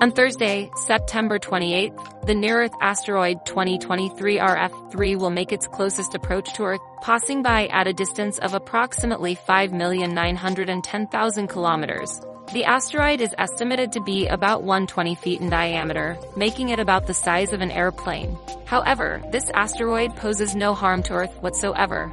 On Thursday, September 28, the near-Earth asteroid 2023 RF3 will make its closest approach to Earth, passing by at a distance of approximately 5,910,000 kilometers. The asteroid is estimated to be about 120 feet in diameter, making it about the size of an airplane. However, this asteroid poses no harm to Earth whatsoever.